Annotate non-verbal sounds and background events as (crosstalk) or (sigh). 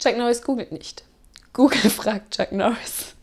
Chuck Norris googelt nicht. Google (laughs) fragt Chuck Norris.